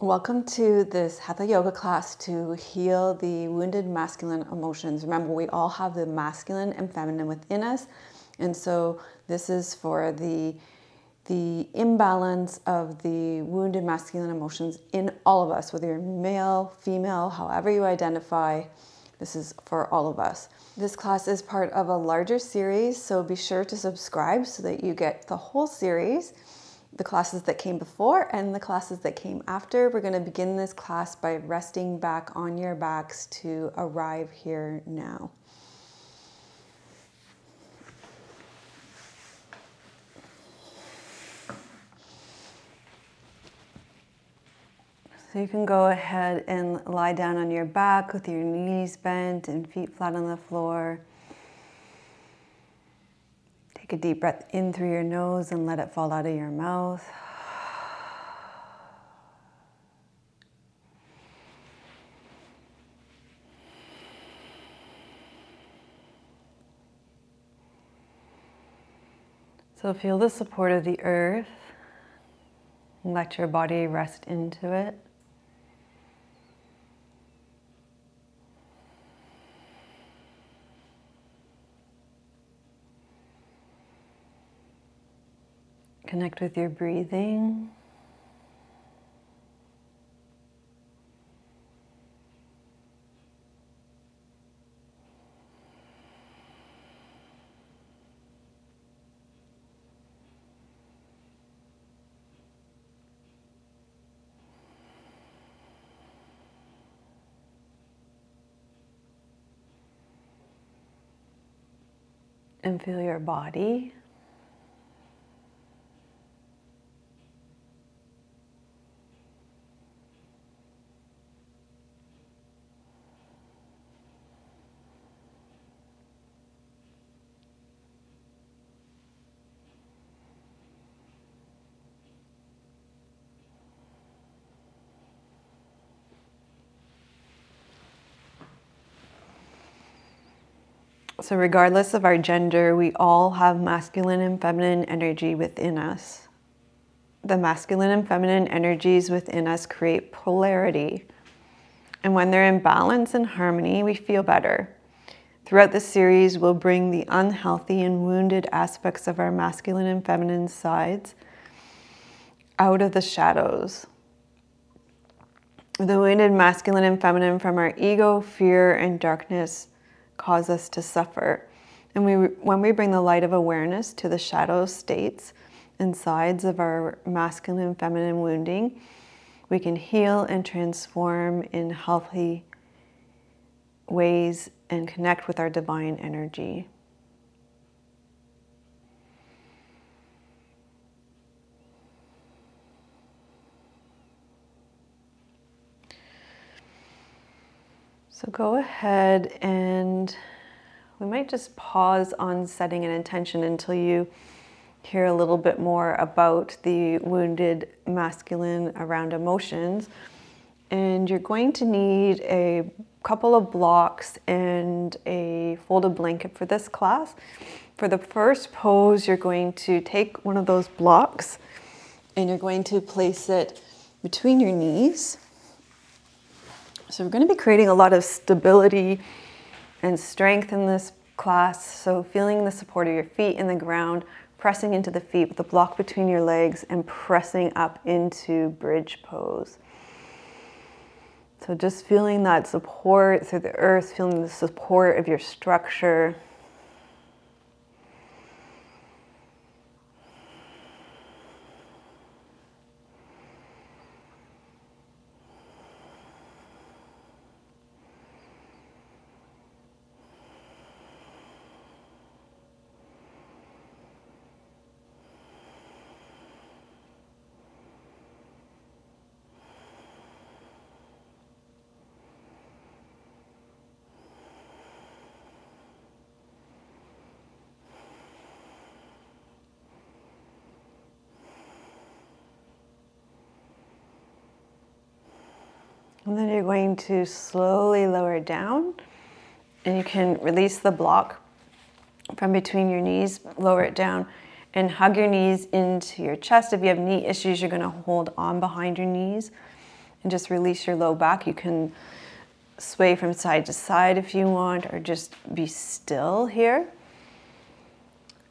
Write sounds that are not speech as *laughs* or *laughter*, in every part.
Welcome to this Hatha Yoga class to heal the wounded masculine emotions. Remember, we all have the masculine and feminine within us. And so this is for the the imbalance of the wounded masculine emotions in all of us, whether you're male, female, however you identify. This is for all of us. This class is part of a larger series, so be sure to subscribe so that you get the whole series the classes that came before and the classes that came after. We're going to begin this class by resting back on your backs to arrive here now. So you can go ahead and lie down on your back with your knees bent and feet flat on the floor. Take a deep breath in through your nose and let it fall out of your mouth. So feel the support of the earth. Let your body rest into it. Connect with your breathing. and feel your body. So, regardless of our gender, we all have masculine and feminine energy within us. The masculine and feminine energies within us create polarity. And when they're in balance and harmony, we feel better. Throughout this series, we'll bring the unhealthy and wounded aspects of our masculine and feminine sides out of the shadows. The wounded masculine and feminine from our ego, fear, and darkness cause us to suffer. And we, when we bring the light of awareness to the shadow states and sides of our masculine and feminine wounding, we can heal and transform in healthy ways and connect with our divine energy. So go ahead and we might just pause on setting an intention until you hear a little bit more about the wounded masculine around emotions. And you're going to need a couple of blocks and a folded blanket for this class. For the first pose, you're going to take one of those blocks and you're going to place it between your knees so we're going to be creating a lot of stability and strength in this class. So feeling the support of your feet in the ground, pressing into the feet with the block between your legs and pressing up into bridge pose. So just feeling that support through the earth, feeling the support of your structure. And then you're going to slowly lower it down and you can release the block from between your knees, lower it down and hug your knees into your chest. If you have knee issues, you're gonna hold on behind your knees and just release your low back. You can sway from side to side if you want, or just be still here.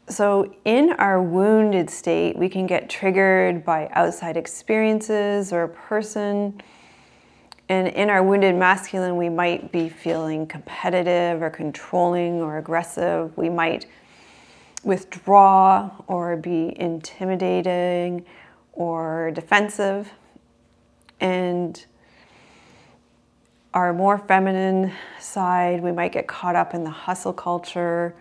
So, in our wounded state, we can get triggered by outside experiences or a person. And in our wounded masculine, we might be feeling competitive or controlling or aggressive. We might withdraw or be intimidating or defensive. And our more feminine side, we might get caught up in the hustle culture.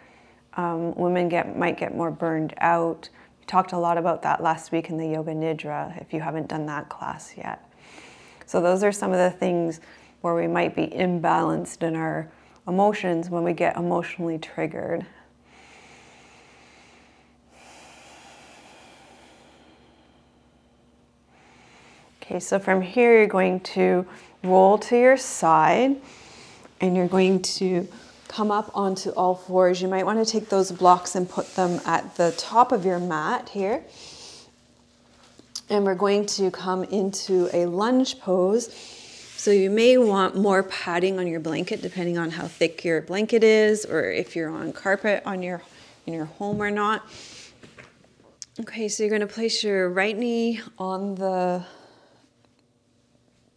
Um, women get might get more burned out. We talked a lot about that last week in the Yoga Nidra. If you haven't done that class yet, so those are some of the things where we might be imbalanced in our emotions when we get emotionally triggered. Okay, so from here you're going to roll to your side and you're going to come up onto all fours. You might want to take those blocks and put them at the top of your mat here. And we're going to come into a lunge pose. So you may want more padding on your blanket depending on how thick your blanket is or if you're on carpet on your in your home or not. Okay, so you're going to place your right knee on the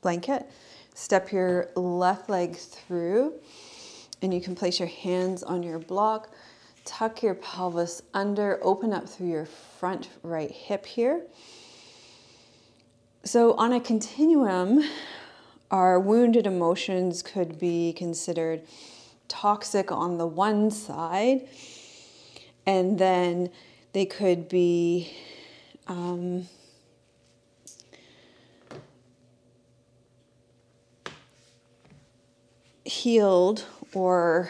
blanket. Step your left leg through, and you can place your hands on your block. Tuck your pelvis under, open up through your front right hip here. So, on a continuum, our wounded emotions could be considered toxic on the one side, and then they could be um, healed or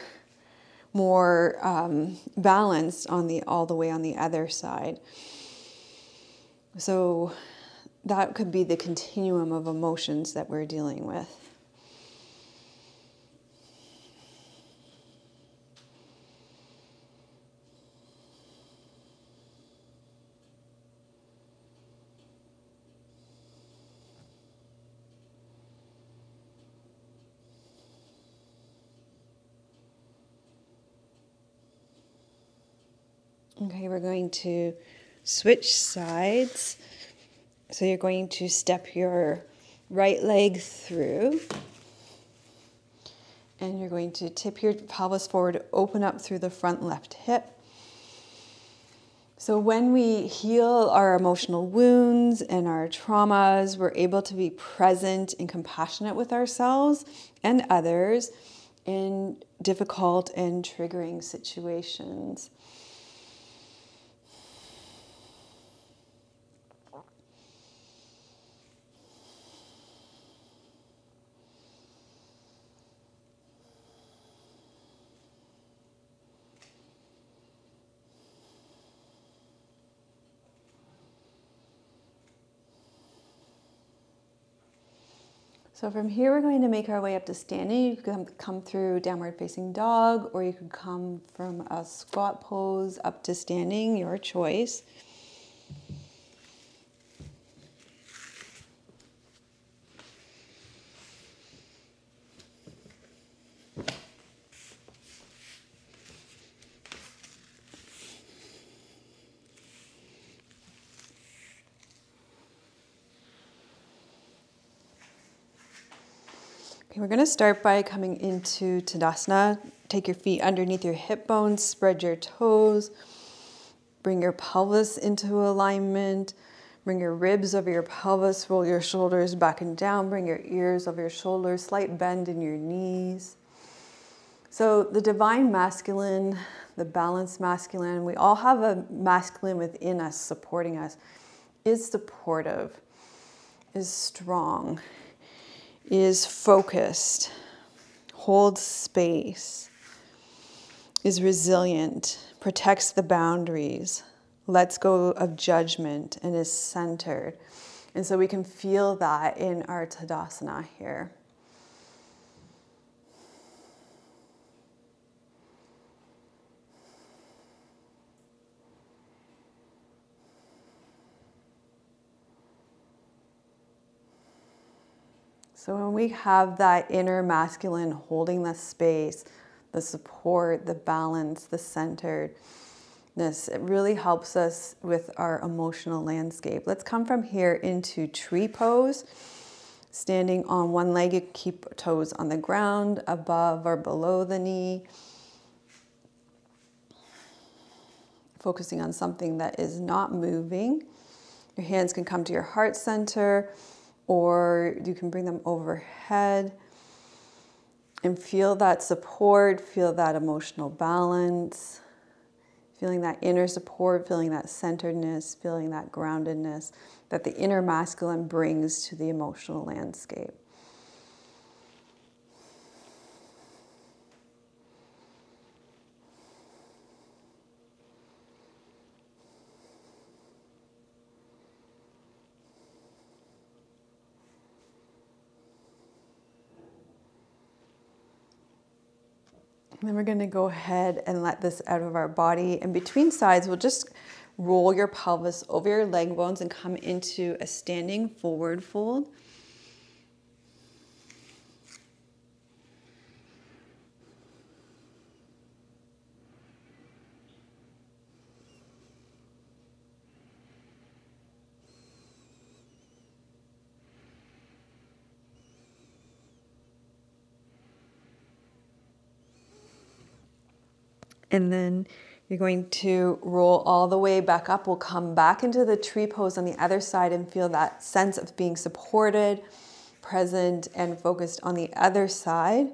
more um, balanced on the all the way on the other side. So that could be the continuum of emotions that we're dealing with. Okay, we're going to switch sides. So you're going to step your right leg through. And you're going to tip your pelvis forward, open up through the front left hip. So, when we heal our emotional wounds and our traumas, we're able to be present and compassionate with ourselves and others in difficult and triggering situations. So from here, we're going to make our way up to standing. You can come through downward facing dog, or you could come from a squat pose up to standing, your choice. We're going to start by coming into Tadasana. Take your feet underneath your hip bones, spread your toes, bring your pelvis into alignment, bring your ribs over your pelvis, roll your shoulders back and down, bring your ears over your shoulders, slight bend in your knees. So, the divine masculine, the balanced masculine, we all have a masculine within us supporting us, is supportive, is strong, is focused, holds space, is resilient, protects the boundaries, lets go of judgment, and is centered. And so we can feel that in our Tadasana here. So when we have that inner masculine holding the space, the support, the balance, the centeredness, it really helps us with our emotional landscape. Let's come from here into tree pose. Standing on one leg, you keep toes on the ground, above or below the knee. Focusing on something that is not moving. Your hands can come to your heart center or you can bring them overhead and feel that support, feel that emotional balance, feeling that inner support, feeling that centeredness, feeling that groundedness that the inner masculine brings to the emotional landscape. Then we're going to go ahead and let this out of our body. And between sides, we'll just roll your pelvis over your leg bones and come into a standing forward fold. And then you're going to roll all the way back up. We'll come back into the tree pose on the other side and feel that sense of being supported, present, and focused on the other side.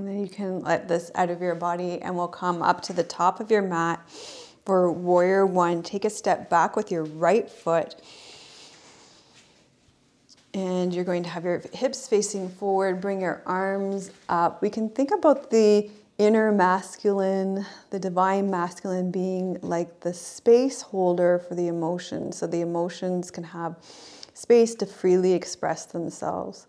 And then you can let this out of your body and we'll come up to the top of your mat for warrior one. Take a step back with your right foot. And you're going to have your hips facing forward, bring your arms up. We can think about the inner masculine, the divine masculine being like the space holder for the emotions. So the emotions can have space to freely express themselves.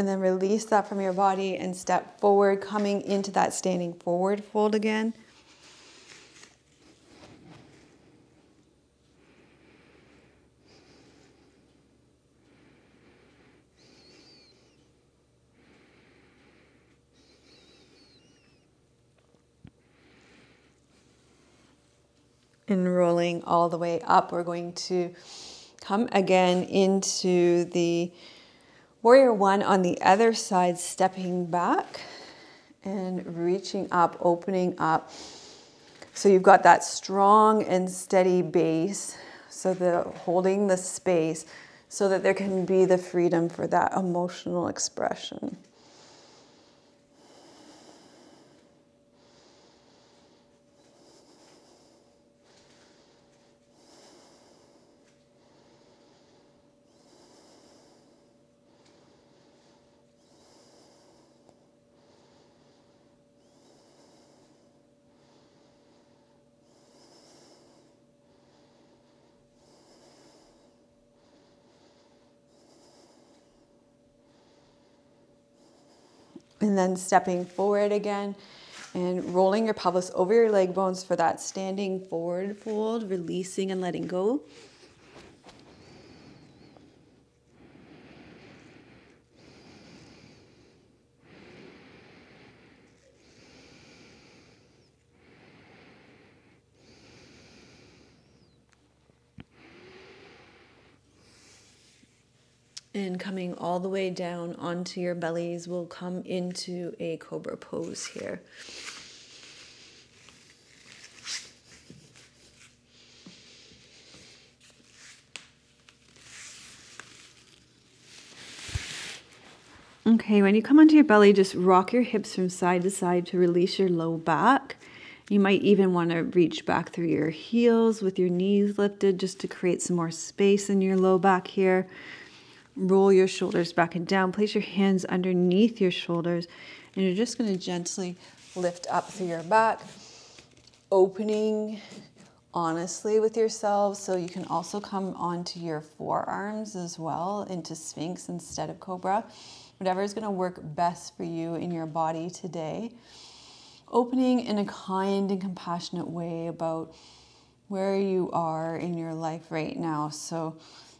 And then release that from your body and step forward, coming into that standing forward fold again. And rolling all the way up, we're going to come again into the Warrior one on the other side, stepping back and reaching up, opening up. So you've got that strong and steady base. So the holding the space so that there can be the freedom for that emotional expression. And then stepping forward again and rolling your pelvis over your leg bones for that standing forward fold, releasing and letting go. And coming all the way down onto your bellies, we'll come into a cobra pose here. Okay, when you come onto your belly, just rock your hips from side to side to release your low back. You might even want to reach back through your heels with your knees lifted just to create some more space in your low back here. Roll your shoulders back and down. Place your hands underneath your shoulders, and you're just going to gently lift up through your back, opening honestly with yourself. So you can also come onto your forearms as well into Sphinx instead of Cobra. Whatever is going to work best for you in your body today. Opening in a kind and compassionate way about where you are in your life right now. So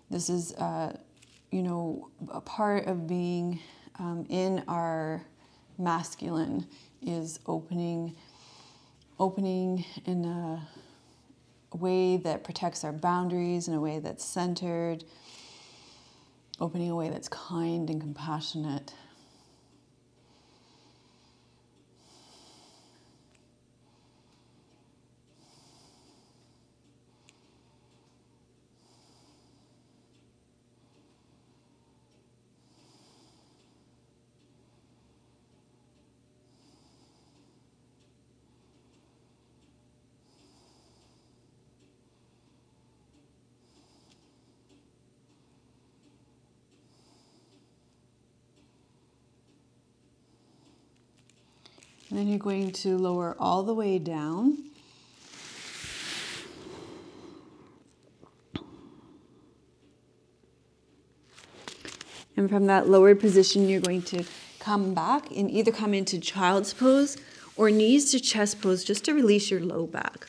this is, uh, you know, a part of being um, in our masculine is opening, opening in a a way that protects our boundaries, in a way that's centered, opening a way that's kind and compassionate. And then you're going to lower all the way down. And from that lowered position, you're going to come back and either come into child's pose or knees to chest pose just to release your low back.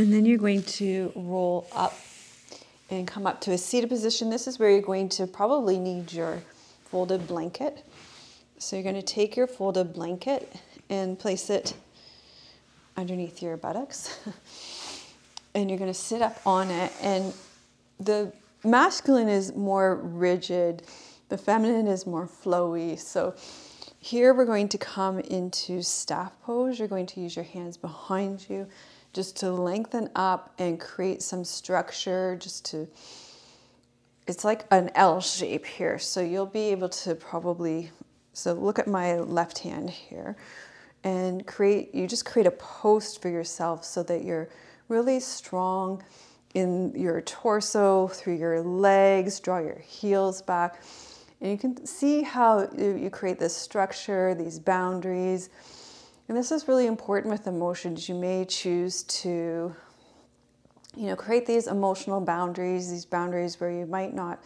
And then you're going to roll up and come up to a seated position. This is where you're going to probably need your folded blanket. So you're going to take your folded blanket and place it underneath your buttocks. *laughs* and you're going to sit up on it. And the masculine is more rigid, the feminine is more flowy. So here we're going to come into staff pose. You're going to use your hands behind you just to lengthen up and create some structure, just to, it's like an L shape here. So you'll be able to probably, so look at my left hand here and create, you just create a post for yourself so that you're really strong in your torso, through your legs, draw your heels back. And you can see how you create this structure, these boundaries, and this is really important with emotions. You may choose to, you know, create these emotional boundaries, these boundaries where you might not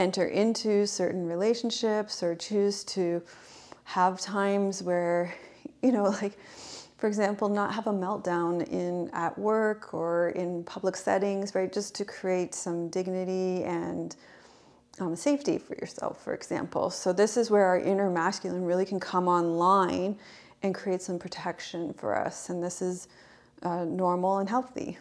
enter into certain relationships or choose to have times where, you know, *laughs* like, for example, not have a meltdown in at work or in public settings, right? Just to create some dignity and um, safety for yourself, for example. So this is where our inner masculine really can come online and create some protection for us. And this is uh, normal and healthy.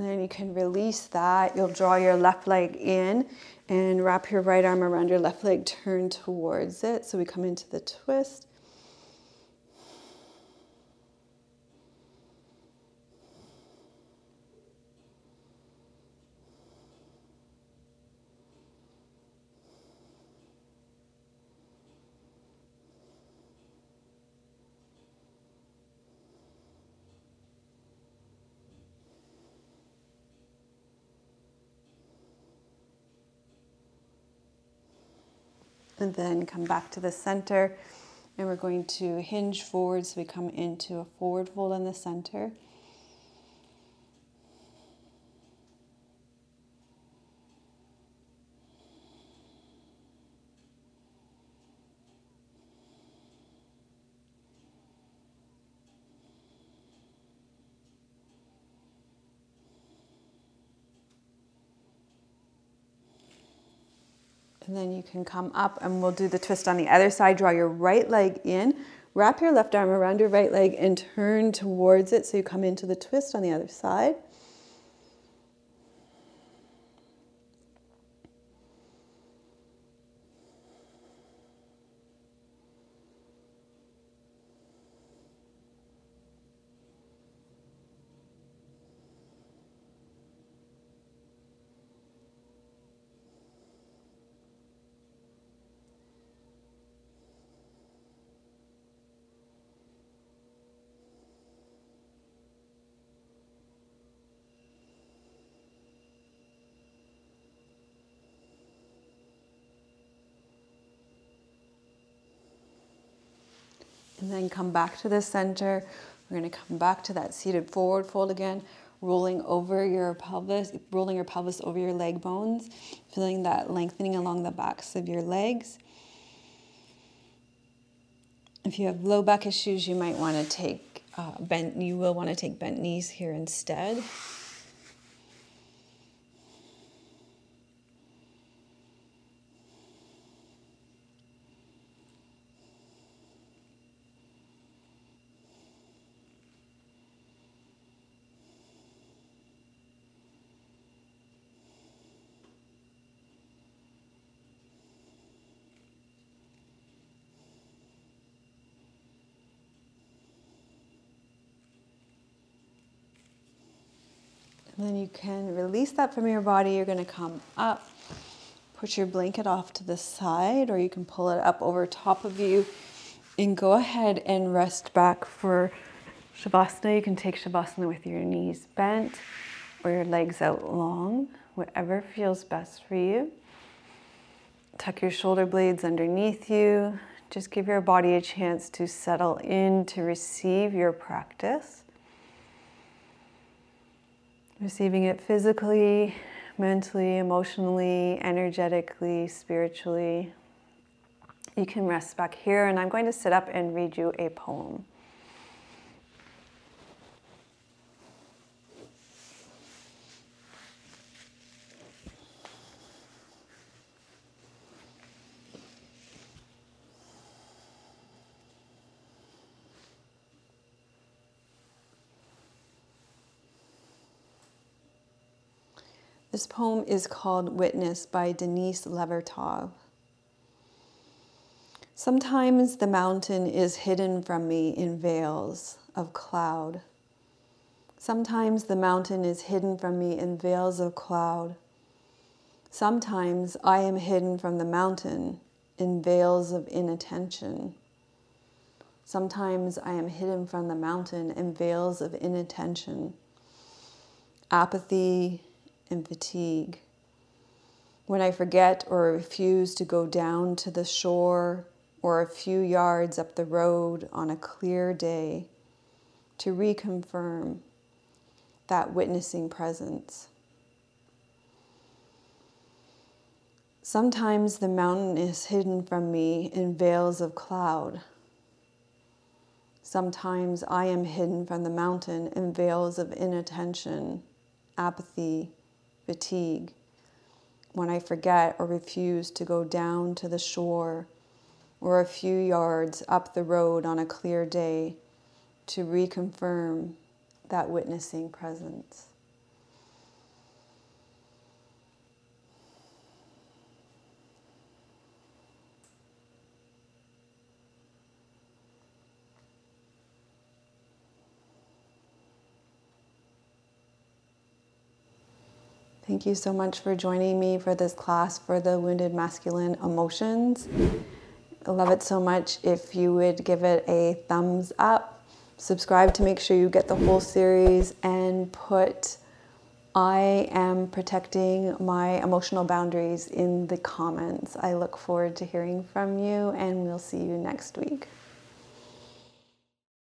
And then you can release that. You'll draw your left leg in and wrap your right arm around your left leg, turn towards it. So we come into the twist. And then come back to the center. And we're going to hinge forward so we come into a forward fold in the center. And then you can come up and we'll do the twist on the other side. Draw your right leg in, wrap your left arm around your right leg and turn towards it so you come into the twist on the other side. And then come back to the center. We're going to come back to that seated forward fold again, rolling over your pelvis, rolling your pelvis over your leg bones, feeling that lengthening along the backs of your legs. If you have low back issues, you might want to take uh, bent, you will want to take bent knees here instead. Then you can release that from your body. You're going to come up, put your blanket off to the side, or you can pull it up over top of you. And go ahead and rest back for Shavasana. You can take Shavasana with your knees bent or your legs out long, whatever feels best for you. Tuck your shoulder blades underneath you. Just give your body a chance to settle in to receive your practice. Receiving it physically, mentally, emotionally, energetically, spiritually. You can rest back here, and I'm going to sit up and read you a poem. This poem is called Witness by Denise Levertov. Sometimes the mountain is hidden from me in veils of cloud. Sometimes the mountain is hidden from me in veils of cloud. Sometimes I am hidden from the mountain in veils of inattention. Sometimes I am hidden from the mountain in veils of inattention. Apathy, and fatigue. When I forget or refuse to go down to the shore or a few yards up the road on a clear day to reconfirm that witnessing presence. Sometimes the mountain is hidden from me in veils of cloud. Sometimes I am hidden from the mountain in veils of inattention, apathy, fatigue, when I forget or refuse to go down to the shore or a few yards up the road on a clear day to reconfirm that witnessing presence. Thank you so much for joining me for this class for the wounded masculine emotions. I love it so much if you would give it a thumbs up, subscribe to make sure you get the whole series, and put I am protecting my emotional boundaries in the comments. I look forward to hearing from you, and we'll see you next week.